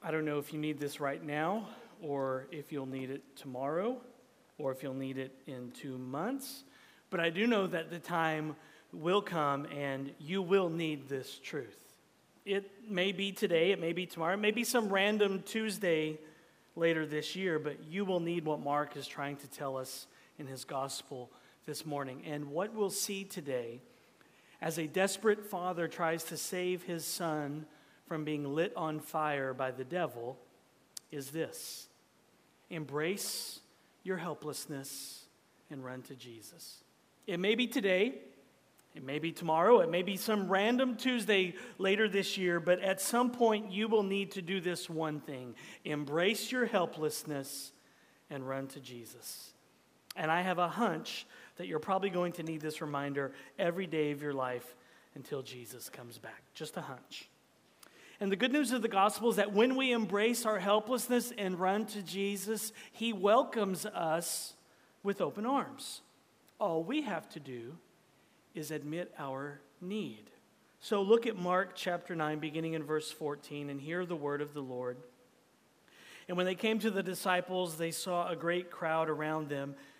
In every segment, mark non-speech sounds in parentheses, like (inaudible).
I don't know if you need this right now, or if you'll need it tomorrow, or if you'll need it in two months, but I do know that the time will come and you will need this truth. It may be today, it may be tomorrow, it may be some random Tuesday later this year, but you will need what Mark is trying to tell us in his gospel this morning. And what we'll see today, as a desperate father tries to save his son from being lit on fire by the devil, is this embrace your helplessness and run to Jesus. It may be today, it may be tomorrow, it may be some random Tuesday later this year, but at some point you will need to do this one thing embrace your helplessness and run to Jesus. And I have a hunch that you're probably going to need this reminder every day of your life until Jesus comes back. Just a hunch. And the good news of the gospel is that when we embrace our helplessness and run to Jesus, he welcomes us with open arms. All we have to do is admit our need. So look at Mark chapter 9, beginning in verse 14, and hear the word of the Lord. And when they came to the disciples, they saw a great crowd around them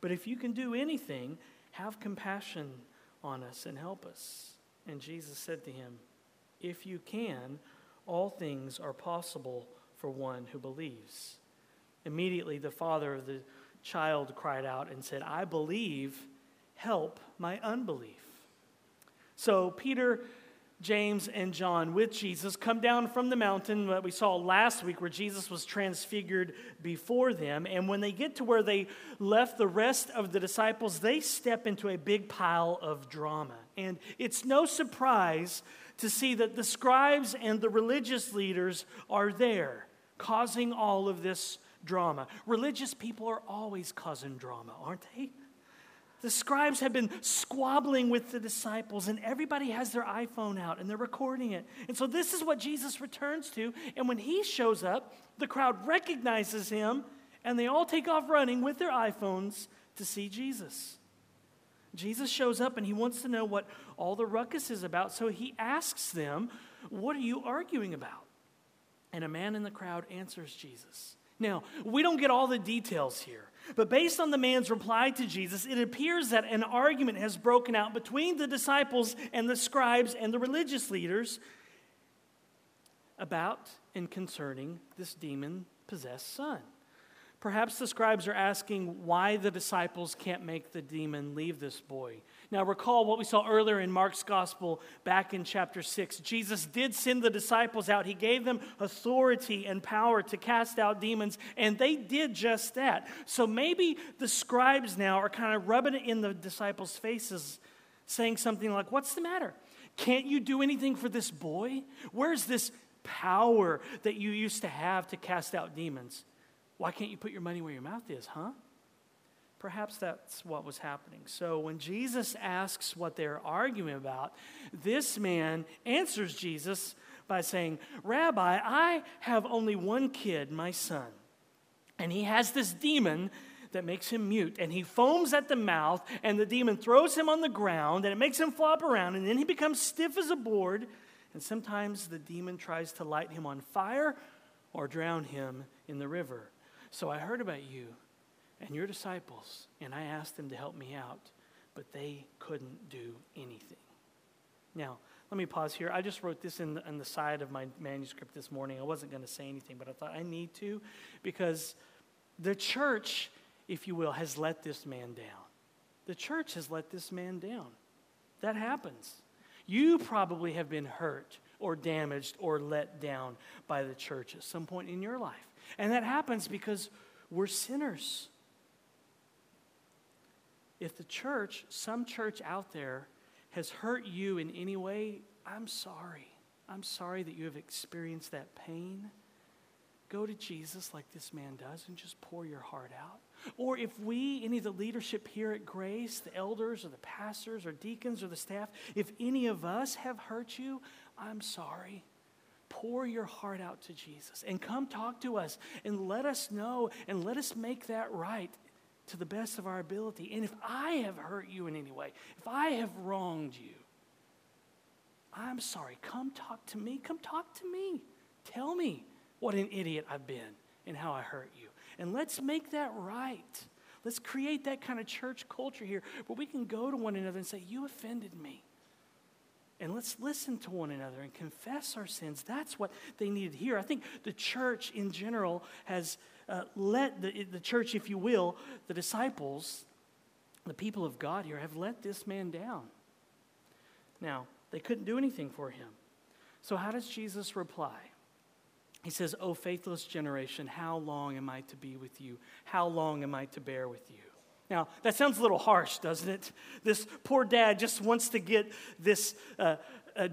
But if you can do anything, have compassion on us and help us. And Jesus said to him, If you can, all things are possible for one who believes. Immediately, the father of the child cried out and said, I believe help my unbelief. So Peter, James, and John with Jesus come down from the mountain that we saw last week where Jesus was transfigured before them. And when they get to where they left the rest of the disciples, they step into a big pile of drama. And it's no surprise to see that the scribes and the religious leaders are there causing all of this drama. Religious people are always causing drama, aren't they? The scribes have been squabbling with the disciples, and everybody has their iPhone out and they're recording it. And so, this is what Jesus returns to. And when he shows up, the crowd recognizes him, and they all take off running with their iPhones to see Jesus. Jesus shows up and he wants to know what all the ruckus is about. So, he asks them, What are you arguing about? And a man in the crowd answers Jesus. Now, we don't get all the details here. But based on the man's reply to Jesus, it appears that an argument has broken out between the disciples and the scribes and the religious leaders about and concerning this demon possessed son. Perhaps the scribes are asking why the disciples can't make the demon leave this boy. Now, recall what we saw earlier in Mark's gospel back in chapter 6. Jesus did send the disciples out, He gave them authority and power to cast out demons, and they did just that. So maybe the scribes now are kind of rubbing it in the disciples' faces, saying something like, What's the matter? Can't you do anything for this boy? Where's this power that you used to have to cast out demons? Why can't you put your money where your mouth is, huh? Perhaps that's what was happening. So when Jesus asks what they're arguing about, this man answers Jesus by saying, Rabbi, I have only one kid, my son, and he has this demon that makes him mute. And he foams at the mouth, and the demon throws him on the ground, and it makes him flop around, and then he becomes stiff as a board. And sometimes the demon tries to light him on fire or drown him in the river. So I heard about you and your disciples, and I asked them to help me out, but they couldn't do anything. Now, let me pause here. I just wrote this in the, in the side of my manuscript this morning. I wasn't going to say anything, but I thought I need to because the church, if you will, has let this man down. The church has let this man down. That happens. You probably have been hurt or damaged or let down by the church at some point in your life. And that happens because we're sinners. If the church, some church out there, has hurt you in any way, I'm sorry. I'm sorry that you have experienced that pain. Go to Jesus like this man does and just pour your heart out. Or if we, any of the leadership here at Grace, the elders or the pastors or deacons or the staff, if any of us have hurt you, I'm sorry. Pour your heart out to Jesus and come talk to us and let us know and let us make that right to the best of our ability. And if I have hurt you in any way, if I have wronged you, I'm sorry. Come talk to me. Come talk to me. Tell me what an idiot I've been and how I hurt you. And let's make that right. Let's create that kind of church culture here where we can go to one another and say, You offended me. And let's listen to one another and confess our sins. That's what they needed here. I think the church in general has uh, let the, the church, if you will, the disciples, the people of God here, have let this man down. Now, they couldn't do anything for him. So, how does Jesus reply? He says, O faithless generation, how long am I to be with you? How long am I to bear with you? Now, that sounds a little harsh, doesn't it? This poor dad just wants to get this uh,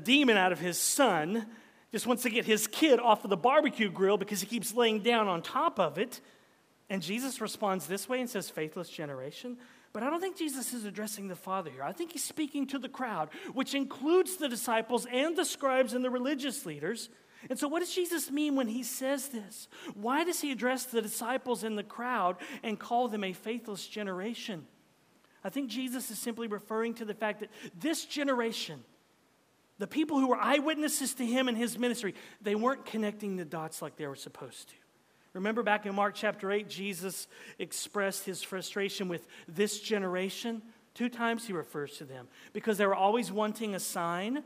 demon out of his son, just wants to get his kid off of the barbecue grill because he keeps laying down on top of it. And Jesus responds this way and says, Faithless generation. But I don't think Jesus is addressing the Father here. I think he's speaking to the crowd, which includes the disciples and the scribes and the religious leaders. And so, what does Jesus mean when he says this? Why does he address the disciples in the crowd and call them a faithless generation? I think Jesus is simply referring to the fact that this generation, the people who were eyewitnesses to him and his ministry, they weren't connecting the dots like they were supposed to. Remember back in Mark chapter 8, Jesus expressed his frustration with this generation. Two times he refers to them because they were always wanting a sign,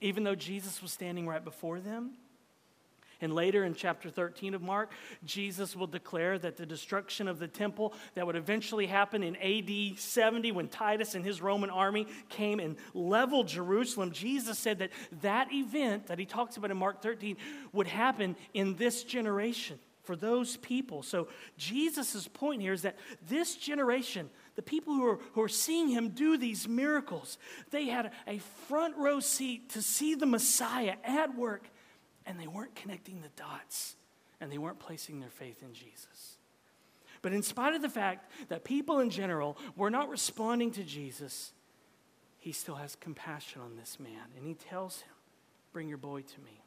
even though Jesus was standing right before them. And later in chapter 13 of Mark, Jesus will declare that the destruction of the temple that would eventually happen in AD 70 when Titus and his Roman army came and leveled Jerusalem, Jesus said that that event that he talks about in Mark 13 would happen in this generation for those people. So Jesus' point here is that this generation, the people who are, who are seeing him do these miracles, they had a front row seat to see the Messiah at work and they weren't connecting the dots and they weren't placing their faith in Jesus. But in spite of the fact that people in general were not responding to Jesus, he still has compassion on this man and he tells him, Bring your boy to me.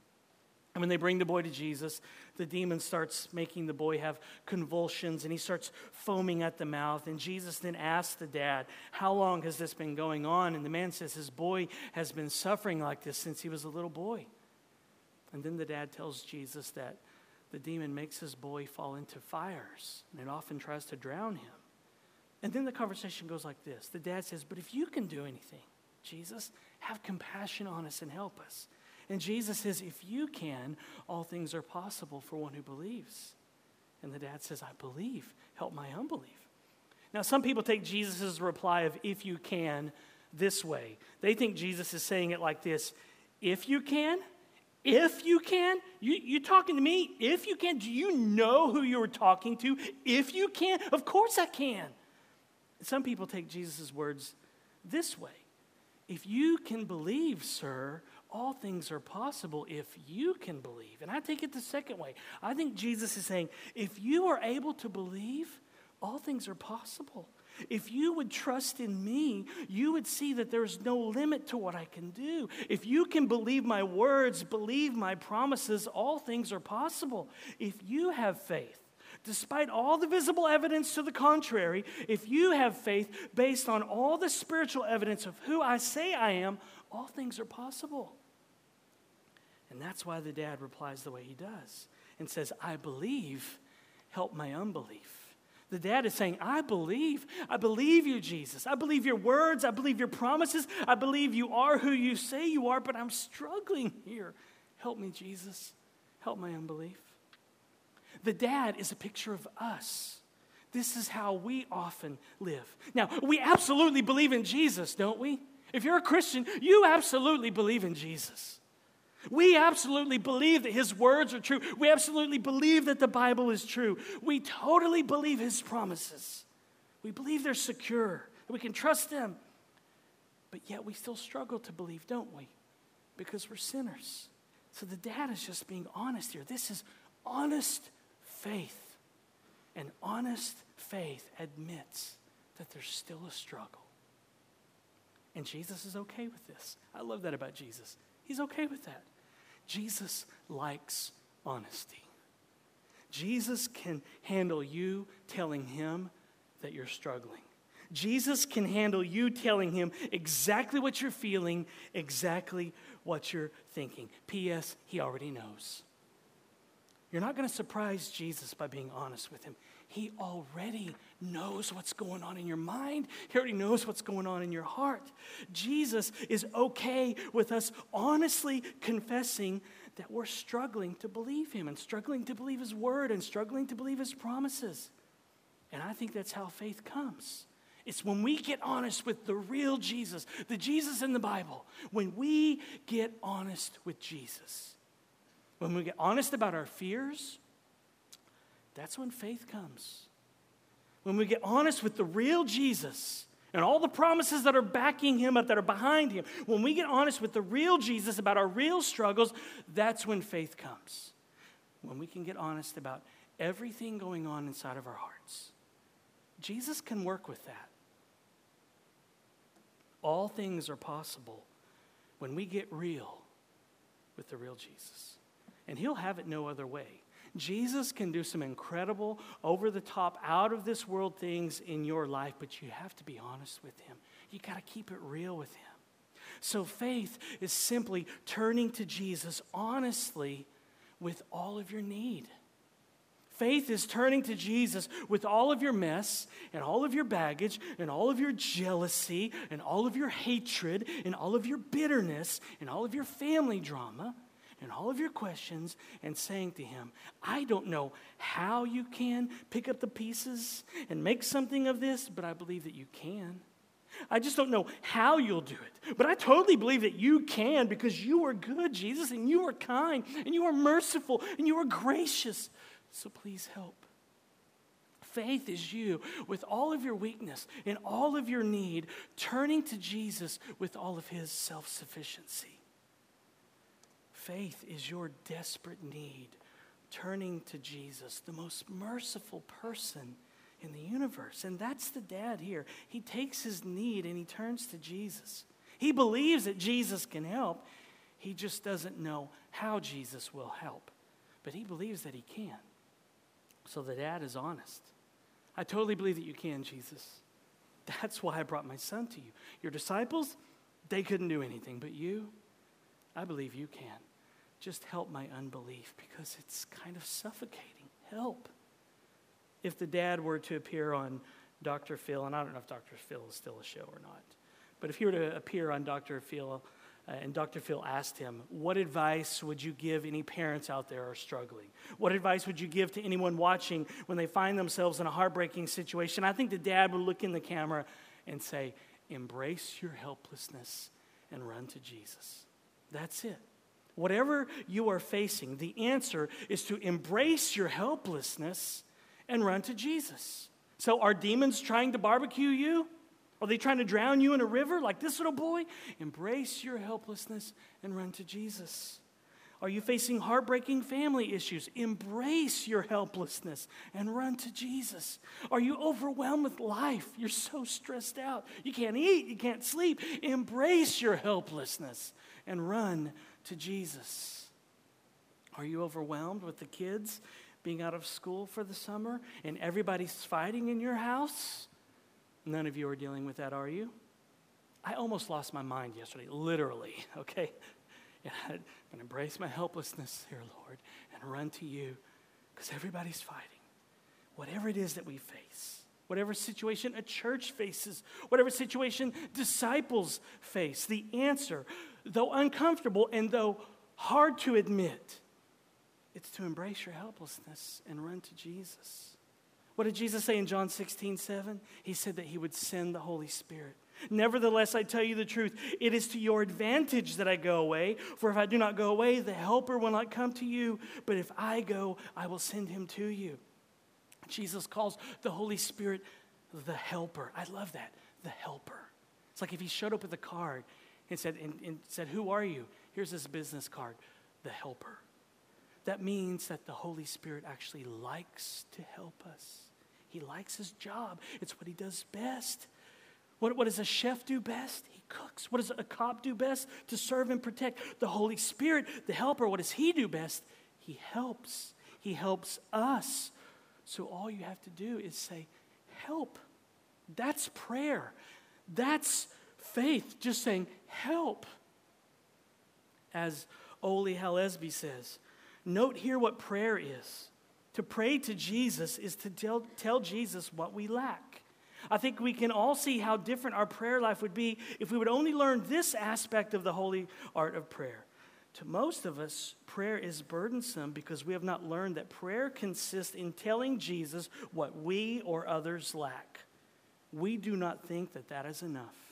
And when they bring the boy to Jesus, the demon starts making the boy have convulsions and he starts foaming at the mouth. And Jesus then asks the dad, How long has this been going on? And the man says, His boy has been suffering like this since he was a little boy. And then the dad tells Jesus that the demon makes his boy fall into fires and it often tries to drown him. And then the conversation goes like this The dad says, But if you can do anything, Jesus, have compassion on us and help us. And Jesus says, If you can, all things are possible for one who believes. And the dad says, I believe. Help my unbelief. Now, some people take Jesus' reply of if you can this way. They think Jesus is saying it like this If you can, if you can, you, you talking to me? If you can, do you know who you were talking to? If you can, of course I can. Some people take Jesus' words this way If you can believe, sir, all things are possible if you can believe. And I take it the second way. I think Jesus is saying, if you are able to believe, all things are possible. If you would trust in me, you would see that there's no limit to what I can do. If you can believe my words, believe my promises, all things are possible. If you have faith, despite all the visible evidence to the contrary, if you have faith based on all the spiritual evidence of who I say I am, all things are possible. And that's why the dad replies the way he does and says, I believe, help my unbelief. The dad is saying, I believe. I believe you, Jesus. I believe your words. I believe your promises. I believe you are who you say you are, but I'm struggling here. Help me, Jesus. Help my unbelief. The dad is a picture of us. This is how we often live. Now, we absolutely believe in Jesus, don't we? If you're a Christian, you absolutely believe in Jesus. We absolutely believe that his words are true. We absolutely believe that the Bible is true. We totally believe his promises. We believe they're secure, we can trust them. But yet we still struggle to believe, don't we? Because we're sinners. So the dad is just being honest here. This is honest faith. And honest faith admits that there's still a struggle. And Jesus is okay with this. I love that about Jesus. He's okay with that. Jesus likes honesty. Jesus can handle you telling him that you're struggling. Jesus can handle you telling him exactly what you're feeling, exactly what you're thinking. P.S., he already knows. You're not going to surprise Jesus by being honest with him. He already knows what's going on in your mind. He already knows what's going on in your heart. Jesus is okay with us honestly confessing that we're struggling to believe him and struggling to believe his word and struggling to believe his promises. And I think that's how faith comes. It's when we get honest with the real Jesus, the Jesus in the Bible, when we get honest with Jesus, when we get honest about our fears, that's when faith comes. When we get honest with the real Jesus and all the promises that are backing him up, that are behind him, when we get honest with the real Jesus about our real struggles, that's when faith comes. When we can get honest about everything going on inside of our hearts. Jesus can work with that. All things are possible when we get real with the real Jesus. And he'll have it no other way. Jesus can do some incredible, over the top, out of this world things in your life, but you have to be honest with Him. You got to keep it real with Him. So faith is simply turning to Jesus honestly with all of your need. Faith is turning to Jesus with all of your mess and all of your baggage and all of your jealousy and all of your hatred and all of your bitterness and all of your family drama and all of your questions and saying to Him, I don't know how you can pick up the pieces and make something of this, but I believe that you can. I just don't know how you'll do it. But I totally believe that you can because you are good, Jesus, and you are kind, and you are merciful, and you are gracious. So please help. Faith is you with all of your weakness and all of your need, turning to Jesus with all of his self sufficiency. Faith is your desperate need, turning to Jesus, the most merciful person in the universe. And that's the dad here. He takes his need and he turns to Jesus. He believes that Jesus can help, he just doesn't know how Jesus will help. But he believes that he can. So the dad is honest. I totally believe that you can, Jesus. That's why I brought my son to you. Your disciples, they couldn't do anything, but you, I believe you can. Just help my unbelief because it's kind of suffocating. Help. If the dad were to appear on Dr. Phil, and I don't know if Dr. Phil is still a show or not, but if he were to appear on Dr. Phil, uh, and Dr. Phil asked him, What advice would you give any parents out there are struggling? What advice would you give to anyone watching when they find themselves in a heartbreaking situation? I think the dad would look in the camera and say, Embrace your helplessness and run to Jesus. That's it. Whatever you are facing, the answer is to embrace your helplessness and run to Jesus. So, are demons trying to barbecue you? Are they trying to drown you in a river like this little boy? Embrace your helplessness and run to Jesus. Are you facing heartbreaking family issues? Embrace your helplessness and run to Jesus. Are you overwhelmed with life? You're so stressed out. You can't eat, you can't sleep. Embrace your helplessness and run to Jesus? Are you overwhelmed with the kids being out of school for the summer and everybody's fighting in your house? None of you are dealing with that, are you? I almost lost my mind yesterday, literally, (laughs) okay? And I'm going to embrace my helplessness here, Lord, and run to you because everybody's fighting. whatever it is that we face, whatever situation a church faces, whatever situation disciples face, the answer, though uncomfortable and though hard to admit, it's to embrace your helplessness and run to Jesus. What did Jesus say in John 16, 7? He said that he would send the Holy Spirit. Nevertheless, I tell you the truth, it is to your advantage that I go away. For if I do not go away, the Helper will not come to you. But if I go, I will send him to you. Jesus calls the Holy Spirit the Helper. I love that, the Helper. It's like if he showed up with a card and said, and, and said Who are you? Here's this business card, the Helper. That means that the Holy Spirit actually likes to help us. He likes his job, it's what he does best. What, what does a chef do best? He cooks. What does a cop do best? To serve and protect. The Holy Spirit, the helper, what does he do best? He helps. He helps us. So all you have to do is say, Help. That's prayer. That's faith, just saying, Help. As Ole Hallesby says, note here what prayer is. To pray to Jesus is to tell, tell Jesus what we lack. I think we can all see how different our prayer life would be if we would only learn this aspect of the holy art of prayer. To most of us, prayer is burdensome because we have not learned that prayer consists in telling Jesus what we or others lack. We do not think that that is enough.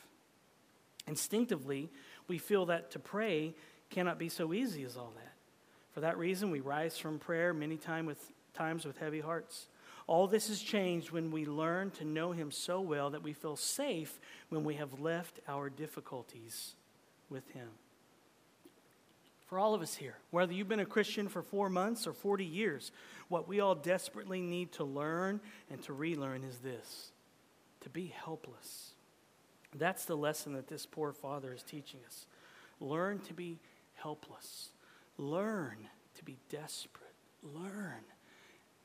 Instinctively, we feel that to pray cannot be so easy as all that. For that reason, we rise from prayer many time with, times with heavy hearts. All this has changed when we learn to know Him so well that we feel safe when we have left our difficulties with Him. For all of us here, whether you've been a Christian for four months or 40 years, what we all desperately need to learn and to relearn is this to be helpless. That's the lesson that this poor father is teaching us. Learn to be helpless, learn to be desperate, learn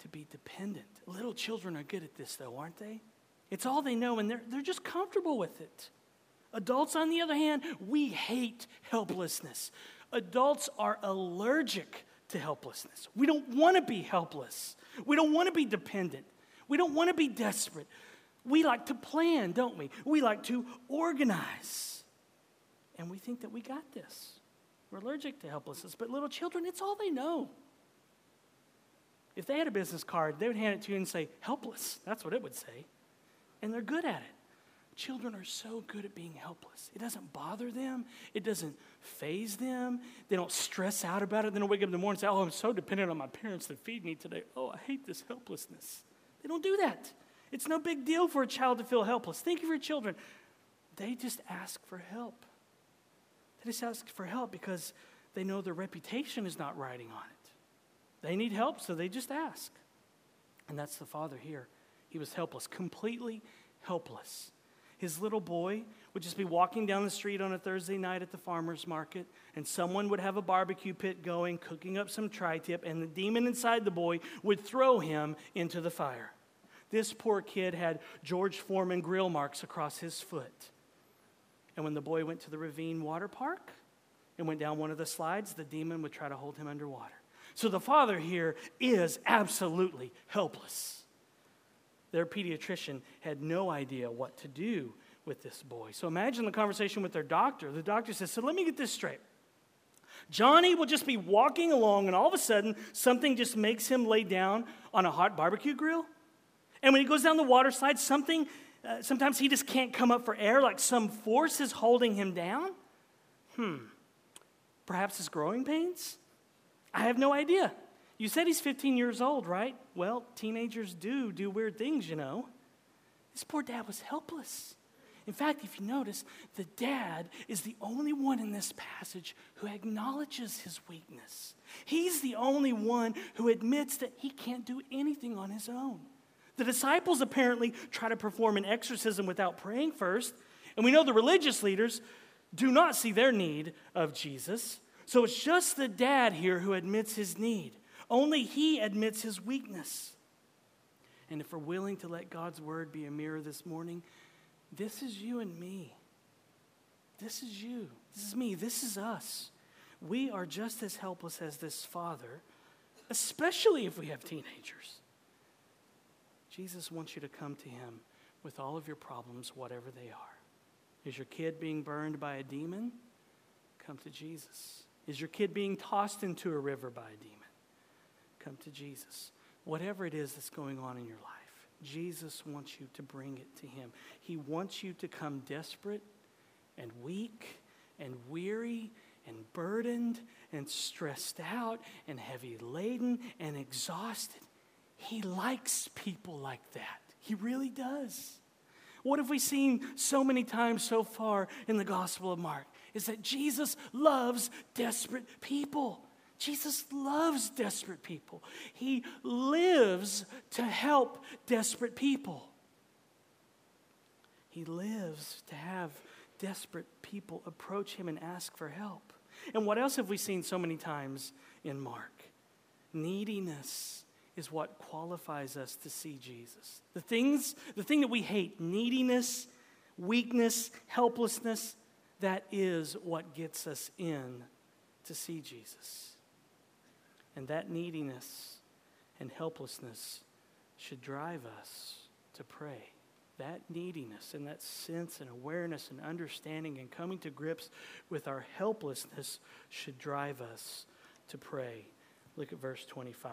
to be dependent. Little children are good at this, though, aren't they? It's all they know, and they're, they're just comfortable with it. Adults, on the other hand, we hate helplessness. Adults are allergic to helplessness. We don't want to be helpless. We don't want to be dependent. We don't want to be desperate. We like to plan, don't we? We like to organize. And we think that we got this. We're allergic to helplessness. But little children, it's all they know. If they had a business card, they would hand it to you and say, helpless. That's what it would say. And they're good at it. Children are so good at being helpless. It doesn't bother them, it doesn't faze them. They don't stress out about it. They don't wake up in the morning and say, Oh, I'm so dependent on my parents to feed me today. Oh, I hate this helplessness. They don't do that. It's no big deal for a child to feel helpless. Think of your children. They just ask for help. They just ask for help because they know their reputation is not riding on it. They need help, so they just ask. And that's the father here. He was helpless, completely helpless. His little boy would just be walking down the street on a Thursday night at the farmer's market, and someone would have a barbecue pit going, cooking up some tri tip, and the demon inside the boy would throw him into the fire. This poor kid had George Foreman grill marks across his foot. And when the boy went to the ravine water park and went down one of the slides, the demon would try to hold him underwater. So the father here is absolutely helpless. Their pediatrician had no idea what to do with this boy. So imagine the conversation with their doctor. The doctor says, So let me get this straight. Johnny will just be walking along, and all of a sudden, something just makes him lay down on a hot barbecue grill. And when he goes down the water slide, something, uh, sometimes he just can't come up for air, like some force is holding him down. Hmm. Perhaps his growing pains? I have no idea. You said he's 15 years old, right? Well, teenagers do do weird things, you know. This poor dad was helpless. In fact, if you notice, the dad is the only one in this passage who acknowledges his weakness. He's the only one who admits that he can't do anything on his own. The disciples apparently try to perform an exorcism without praying first, and we know the religious leaders do not see their need of Jesus. So it's just the dad here who admits his need. Only he admits his weakness. And if we're willing to let God's word be a mirror this morning, this is you and me. This is you. This is me. This is us. We are just as helpless as this father, especially if we have teenagers. Jesus wants you to come to him with all of your problems, whatever they are. Is your kid being burned by a demon? Come to Jesus. Is your kid being tossed into a river by a demon? Come to Jesus. Whatever it is that's going on in your life, Jesus wants you to bring it to him. He wants you to come desperate and weak and weary and burdened and stressed out and heavy laden and exhausted. He likes people like that. He really does. What have we seen so many times so far in the Gospel of Mark? Is that Jesus loves desperate people. Jesus loves desperate people. He lives to help desperate people. He lives to have desperate people approach him and ask for help. And what else have we seen so many times in Mark? Neediness is what qualifies us to see Jesus. The things, the thing that we hate, neediness, weakness, helplessness, that is what gets us in to see Jesus. And that neediness and helplessness should drive us to pray. That neediness and that sense and awareness and understanding and coming to grips with our helplessness should drive us to pray. Look at verse 25.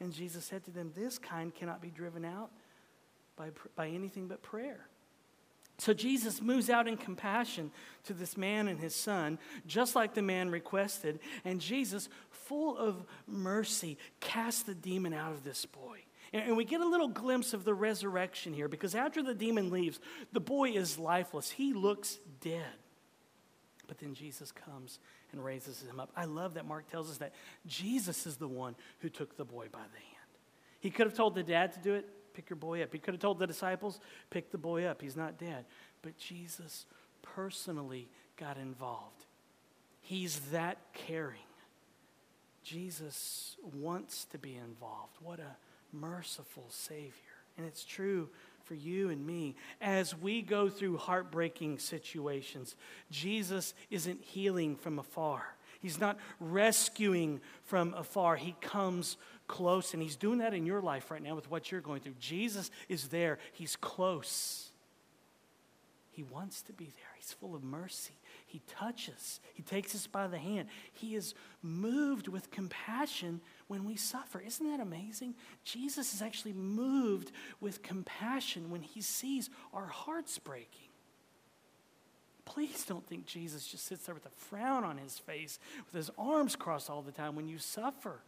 And Jesus said to them, This kind cannot be driven out by, by anything but prayer. So Jesus moves out in compassion to this man and his son, just like the man requested. And Jesus, full of mercy, casts the demon out of this boy. And we get a little glimpse of the resurrection here because after the demon leaves, the boy is lifeless. He looks dead. But then Jesus comes and raises him up. I love that Mark tells us that Jesus is the one who took the boy by the hand. He could have told the dad to do it, pick your boy up. He could have told the disciples, pick the boy up. He's not dead. But Jesus personally got involved. He's that caring. Jesus wants to be involved. What a merciful Savior. And it's true for you and me. As we go through heartbreaking situations, Jesus isn't healing from afar. He's not rescuing from afar. He comes close, and He's doing that in your life right now with what you're going through. Jesus is there, He's close. He wants to be there. He's full of mercy. He touches, He takes us by the hand. He is moved with compassion when we suffer. Isn't that amazing? Jesus is actually moved with compassion when He sees our hearts breaking. Please don't think Jesus just sits there with a frown on his face, with his arms crossed all the time when you suffer.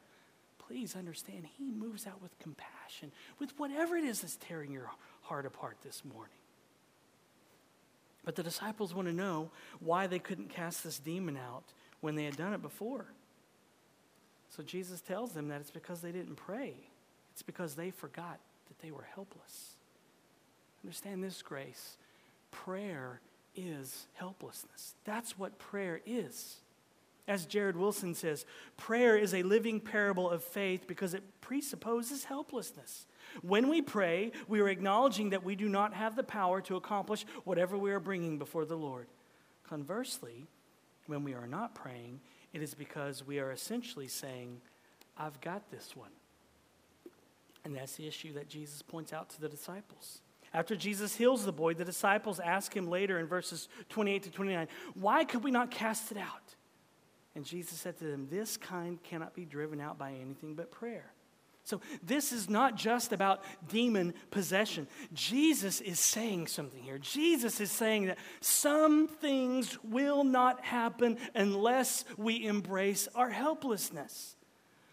Please understand, he moves out with compassion, with whatever it is that's tearing your heart apart this morning. But the disciples want to know why they couldn't cast this demon out when they had done it before. So Jesus tells them that it's because they didn't pray, it's because they forgot that they were helpless. Understand this, grace. Prayer is helplessness. That's what prayer is. As Jared Wilson says, prayer is a living parable of faith because it presupposes helplessness. When we pray, we are acknowledging that we do not have the power to accomplish whatever we are bringing before the Lord. Conversely, when we are not praying, it is because we are essentially saying, I've got this one. And that's the issue that Jesus points out to the disciples. After Jesus heals the boy, the disciples ask him later in verses 28 to 29, Why could we not cast it out? And Jesus said to them, This kind cannot be driven out by anything but prayer. So, this is not just about demon possession. Jesus is saying something here. Jesus is saying that some things will not happen unless we embrace our helplessness.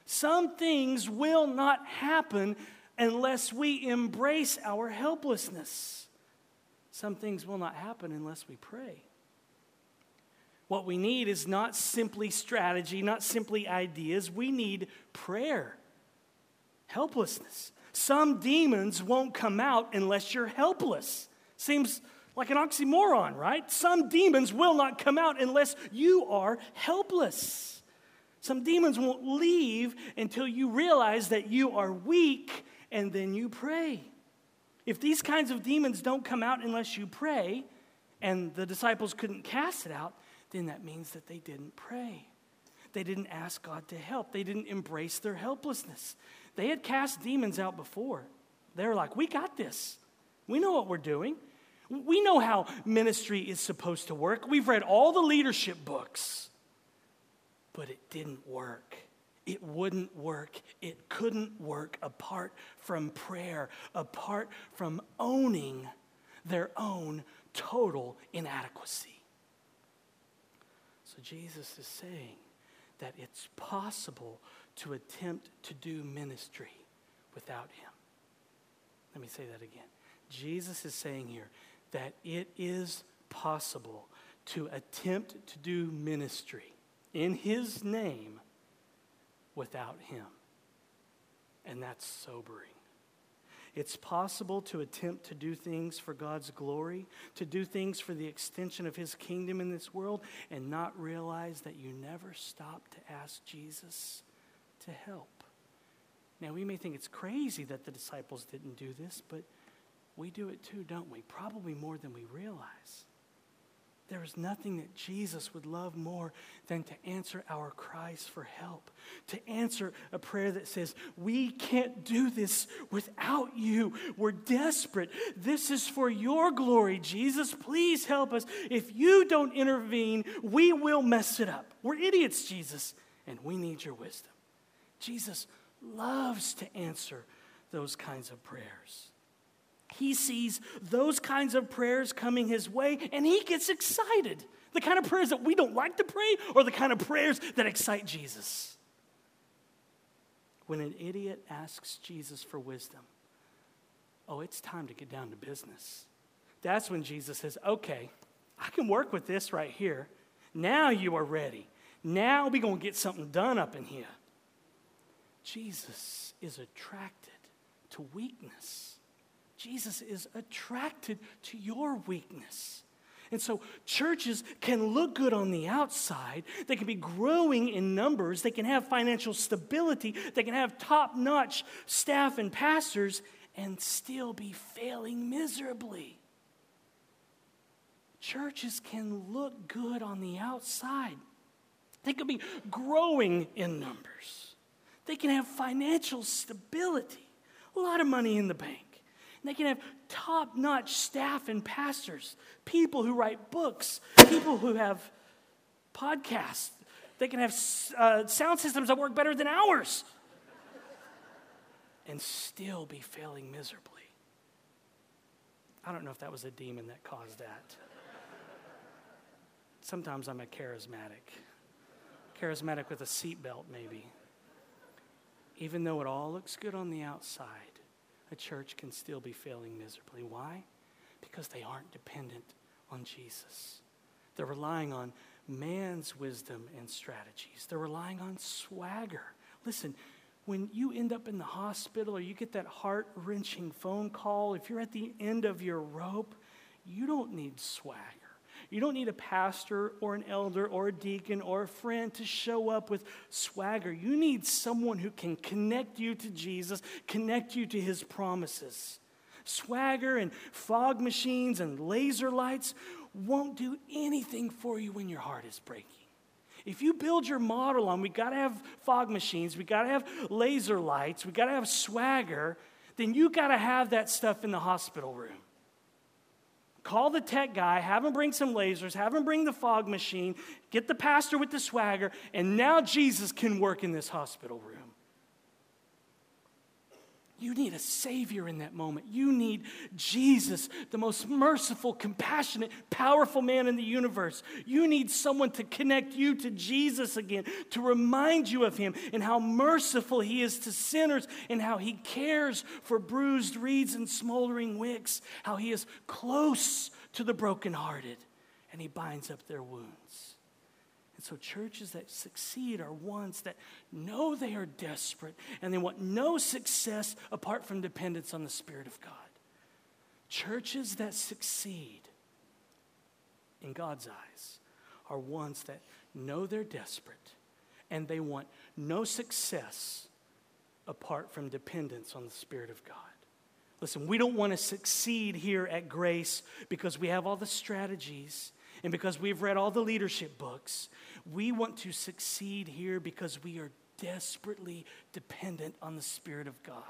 Some things will not happen unless we embrace our helplessness. Some things will not happen unless we pray. What we need is not simply strategy, not simply ideas. We need prayer helplessness. Some demons won't come out unless you're helpless. Seems like an oxymoron, right? Some demons will not come out unless you are helpless. Some demons won't leave until you realize that you are weak and then you pray. If these kinds of demons don't come out unless you pray, and the disciples couldn't cast it out, then that means that they didn't pray. They didn't ask God to help. They didn't embrace their helplessness. They had cast demons out before. They were like, We got this. We know what we're doing. We know how ministry is supposed to work. We've read all the leadership books. But it didn't work. It wouldn't work. It couldn't work apart from prayer, apart from owning their own total inadequacy. So Jesus is saying that it's possible to attempt to do ministry without Him. Let me say that again. Jesus is saying here that it is possible to attempt to do ministry in His name without Him. And that's sobering. It's possible to attempt to do things for God's glory, to do things for the extension of His kingdom in this world, and not realize that you never stop to ask Jesus to help. Now, we may think it's crazy that the disciples didn't do this, but we do it too, don't we? Probably more than we realize. There is nothing that Jesus would love more than to answer our cries for help, to answer a prayer that says, We can't do this without you. We're desperate. This is for your glory, Jesus. Please help us. If you don't intervene, we will mess it up. We're idiots, Jesus, and we need your wisdom. Jesus loves to answer those kinds of prayers. He sees those kinds of prayers coming his way and he gets excited. The kind of prayers that we don't like to pray or the kind of prayers that excite Jesus. When an idiot asks Jesus for wisdom, oh, it's time to get down to business. That's when Jesus says, okay, I can work with this right here. Now you are ready. Now we're going to get something done up in here. Jesus is attracted to weakness. Jesus is attracted to your weakness. And so churches can look good on the outside. They can be growing in numbers. They can have financial stability. They can have top notch staff and pastors and still be failing miserably. Churches can look good on the outside. They can be growing in numbers. They can have financial stability, a lot of money in the bank. They can have top notch staff and pastors, people who write books, people who have podcasts. They can have uh, sound systems that work better than ours and still be failing miserably. I don't know if that was a demon that caused that. Sometimes I'm a charismatic. Charismatic with a seatbelt, maybe. Even though it all looks good on the outside, church can still be failing miserably. Why? Because they aren't dependent on Jesus. They're relying on man's wisdom and strategies, they're relying on swagger. Listen, when you end up in the hospital or you get that heart wrenching phone call, if you're at the end of your rope, you don't need swagger. You don't need a pastor or an elder or a deacon or a friend to show up with swagger. You need someone who can connect you to Jesus, connect you to his promises. Swagger and fog machines and laser lights won't do anything for you when your heart is breaking. If you build your model on we got to have fog machines, we got to have laser lights, we got to have swagger, then you got to have that stuff in the hospital room. Call the tech guy, have him bring some lasers, have him bring the fog machine, get the pastor with the swagger, and now Jesus can work in this hospital room. You need a Savior in that moment. You need Jesus, the most merciful, compassionate, powerful man in the universe. You need someone to connect you to Jesus again, to remind you of Him and how merciful He is to sinners and how He cares for bruised reeds and smoldering wicks, how He is close to the brokenhearted and He binds up their wounds. So, churches that succeed are ones that know they are desperate and they want no success apart from dependence on the Spirit of God. Churches that succeed in God's eyes are ones that know they're desperate and they want no success apart from dependence on the Spirit of God. Listen, we don't want to succeed here at Grace because we have all the strategies and because we've read all the leadership books. We want to succeed here because we are desperately dependent on the Spirit of God.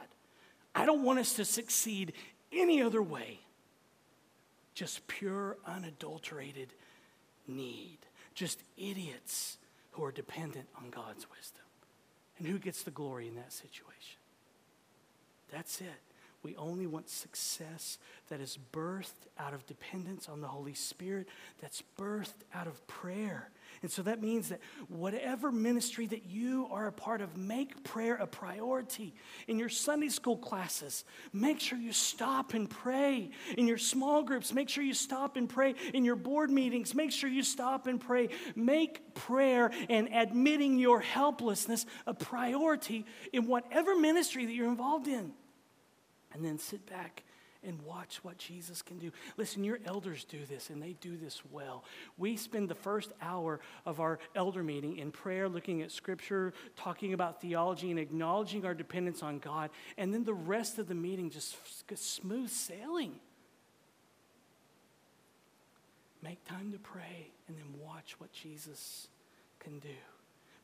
I don't want us to succeed any other way. Just pure, unadulterated need. Just idiots who are dependent on God's wisdom. And who gets the glory in that situation? That's it. We only want success that is birthed out of dependence on the Holy Spirit, that's birthed out of prayer. And so that means that whatever ministry that you are a part of, make prayer a priority. In your Sunday school classes, make sure you stop and pray. In your small groups, make sure you stop and pray. In your board meetings, make sure you stop and pray. Make prayer and admitting your helplessness a priority in whatever ministry that you're involved in and then sit back and watch what Jesus can do. Listen, your elders do this, and they do this well. We spend the first hour of our elder meeting in prayer, looking at scripture, talking about theology, and acknowledging our dependence on God. And then the rest of the meeting just smooth sailing. Make time to pray and then watch what Jesus can do.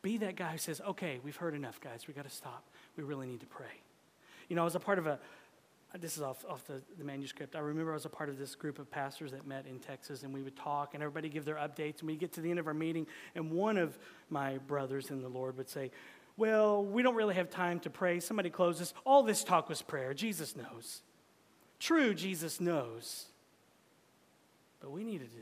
Be that guy who says, okay, we've heard enough, guys. We got to stop. We really need to pray. You know, I was a part of a, this is off, off the, the manuscript. I remember I was a part of this group of pastors that met in Texas, and we would talk, and everybody give their updates. And we'd get to the end of our meeting, and one of my brothers in the Lord would say, Well, we don't really have time to pray. Somebody closes. All this talk was prayer. Jesus knows. True, Jesus knows. But we needed to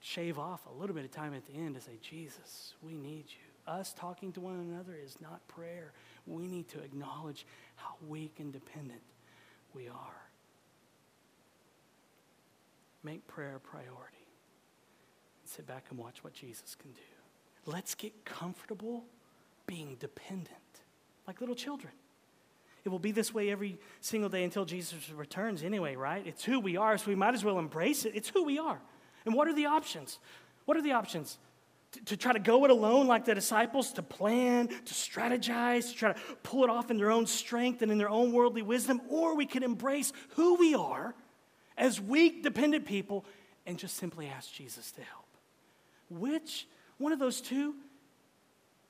shave off a little bit of time at the end to say, Jesus, we need you. Us talking to one another is not prayer. We need to acknowledge how weak and dependent we are. Make prayer a priority. And sit back and watch what Jesus can do. Let's get comfortable being dependent, like little children. It will be this way every single day until Jesus returns, anyway, right? It's who we are, so we might as well embrace it. It's who we are. And what are the options? What are the options? To, try to go it alone like the disciples, to plan, to strategize, to try to pull it off in their own strength and in their own worldly wisdom, or we can embrace who we are as weak, dependent people and just simply ask Jesus to help. Which one of those two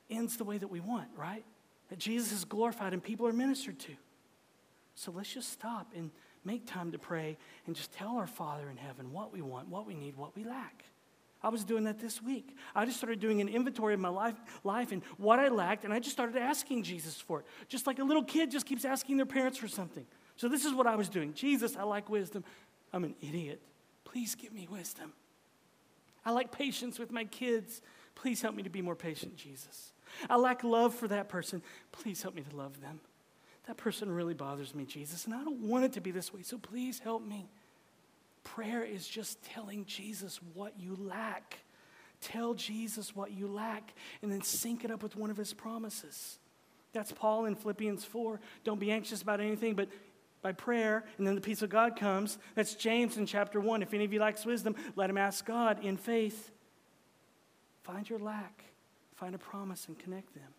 ends the way that we want, right? That Jesus is glorified and people are ministered to. So let's just stop and make time to pray and just tell our Father in heaven what we want, what we need, what we lack. I was doing that this week. I just started doing an inventory of my life, life and what I lacked, and I just started asking Jesus for it. Just like a little kid just keeps asking their parents for something. So this is what I was doing. Jesus, I like wisdom. I'm an idiot. Please give me wisdom. I like patience with my kids. Please help me to be more patient, Jesus. I lack love for that person. Please help me to love them. That person really bothers me, Jesus, and I don't want it to be this way, so please help me. Prayer is just telling Jesus what you lack. Tell Jesus what you lack and then sync it up with one of his promises. That's Paul in Philippians 4. Don't be anxious about anything, but by prayer, and then the peace of God comes. That's James in chapter 1. If any of you lacks wisdom, let him ask God in faith. Find your lack, find a promise, and connect them.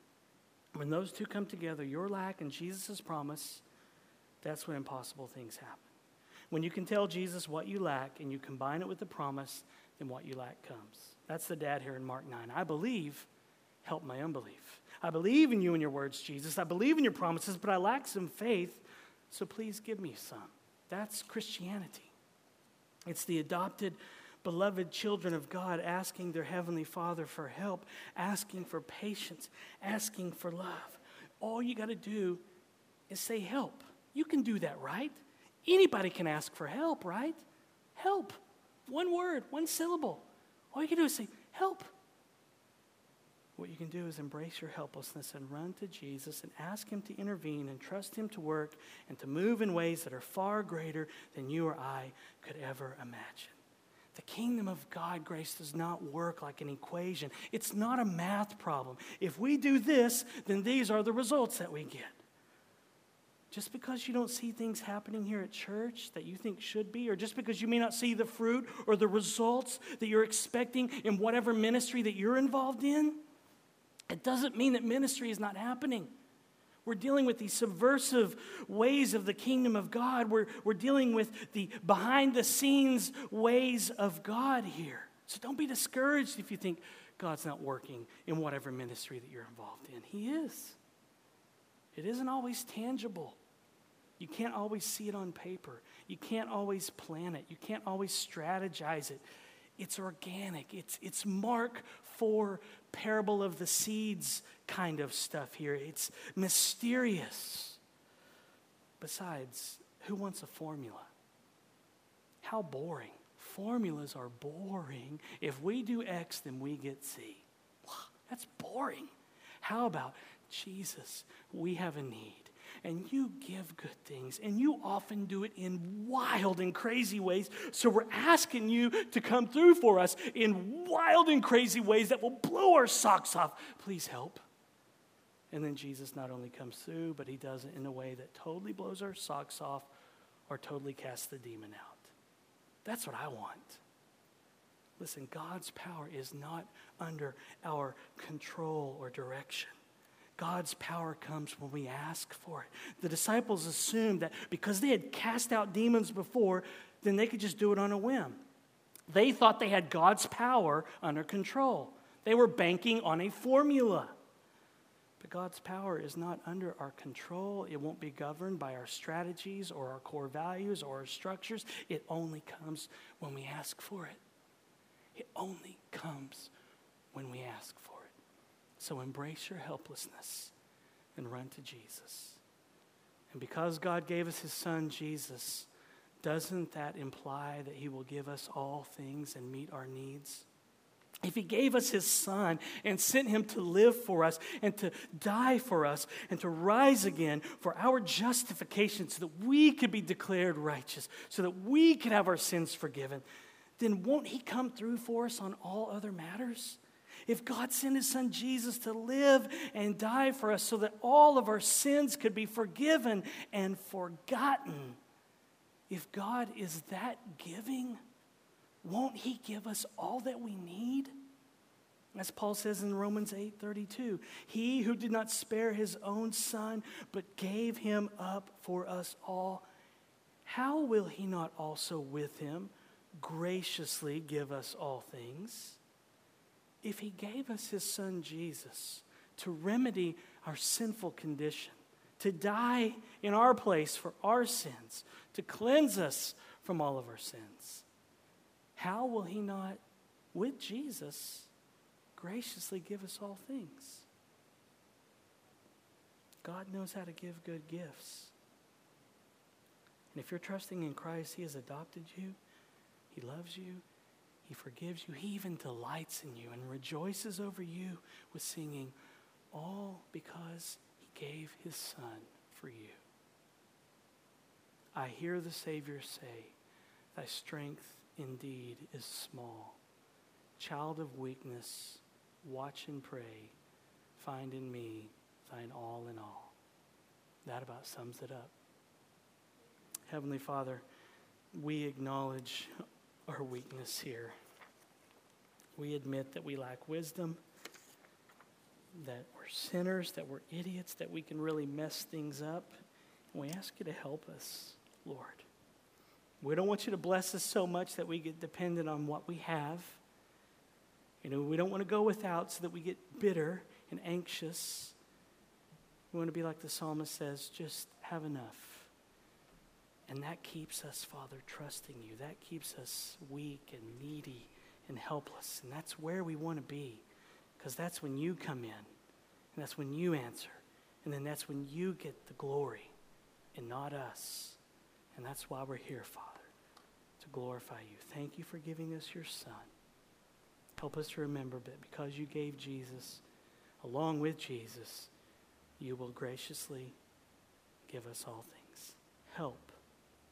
When those two come together, your lack and Jesus' promise, that's when impossible things happen. When you can tell Jesus what you lack and you combine it with the promise, then what you lack comes. That's the dad here in Mark 9. I believe, help my unbelief. I believe in you and your words, Jesus. I believe in your promises, but I lack some faith, so please give me some. That's Christianity. It's the adopted, beloved children of God asking their Heavenly Father for help, asking for patience, asking for love. All you got to do is say help. You can do that, right? Anybody can ask for help, right? Help. One word, one syllable. All you can do is say, help. What you can do is embrace your helplessness and run to Jesus and ask Him to intervene and trust Him to work and to move in ways that are far greater than you or I could ever imagine. The kingdom of God, grace, does not work like an equation. It's not a math problem. If we do this, then these are the results that we get. Just because you don't see things happening here at church that you think should be, or just because you may not see the fruit or the results that you're expecting in whatever ministry that you're involved in, it doesn't mean that ministry is not happening. We're dealing with these subversive ways of the kingdom of God. We're, we're dealing with the behind the scenes ways of God here. So don't be discouraged if you think God's not working in whatever ministry that you're involved in. He is. It isn't always tangible. You can't always see it on paper. You can't always plan it. You can't always strategize it. It's organic. It's, it's Mark 4 parable of the seeds kind of stuff here. It's mysterious. Besides, who wants a formula? How boring. Formulas are boring. If we do X, then we get Z. That's boring. How about Jesus? We have a need and you give good things, and you often do it in wild and crazy ways. So we're asking you to come through for us in wild and crazy ways that will blow our socks off. Please help. And then Jesus not only comes through, but he does it in a way that totally blows our socks off or totally casts the demon out. That's what I want. Listen, God's power is not under our control or direction. God's power comes when we ask for it. The disciples assumed that because they had cast out demons before, then they could just do it on a whim. They thought they had God's power under control. They were banking on a formula. But God's power is not under our control. It won't be governed by our strategies or our core values or our structures. It only comes when we ask for it. It only comes when we ask for it. So embrace your helplessness and run to Jesus. And because God gave us his son, Jesus, doesn't that imply that he will give us all things and meet our needs? If he gave us his son and sent him to live for us and to die for us and to rise again for our justification so that we could be declared righteous, so that we could have our sins forgiven, then won't he come through for us on all other matters? If God sent his son Jesus to live and die for us so that all of our sins could be forgiven and forgotten, if God is that giving, won't he give us all that we need? As Paul says in Romans 8:32, he who did not spare his own son but gave him up for us all, how will he not also with him graciously give us all things? If he gave us his son Jesus to remedy our sinful condition, to die in our place for our sins, to cleanse us from all of our sins, how will he not, with Jesus, graciously give us all things? God knows how to give good gifts. And if you're trusting in Christ, He has adopted you, He loves you, he forgives you. He even delights in you and rejoices over you with singing, all because he gave his son for you. I hear the Savior say, Thy strength indeed is small. Child of weakness, watch and pray. Find in me thine all in all. That about sums it up. Heavenly Father, we acknowledge our weakness here. We admit that we lack wisdom, that we're sinners, that we're idiots, that we can really mess things up. And we ask you to help us, Lord. We don't want you to bless us so much that we get dependent on what we have. You know, we don't want to go without so that we get bitter and anxious. We want to be like the psalmist says, just have enough. And that keeps us, Father, trusting you. That keeps us weak and needy and helpless. And that's where we want to be because that's when you come in and that's when you answer. And then that's when you get the glory and not us. And that's why we're here, Father, to glorify you. Thank you for giving us your Son. Help us to remember that because you gave Jesus, along with Jesus, you will graciously give us all things. Help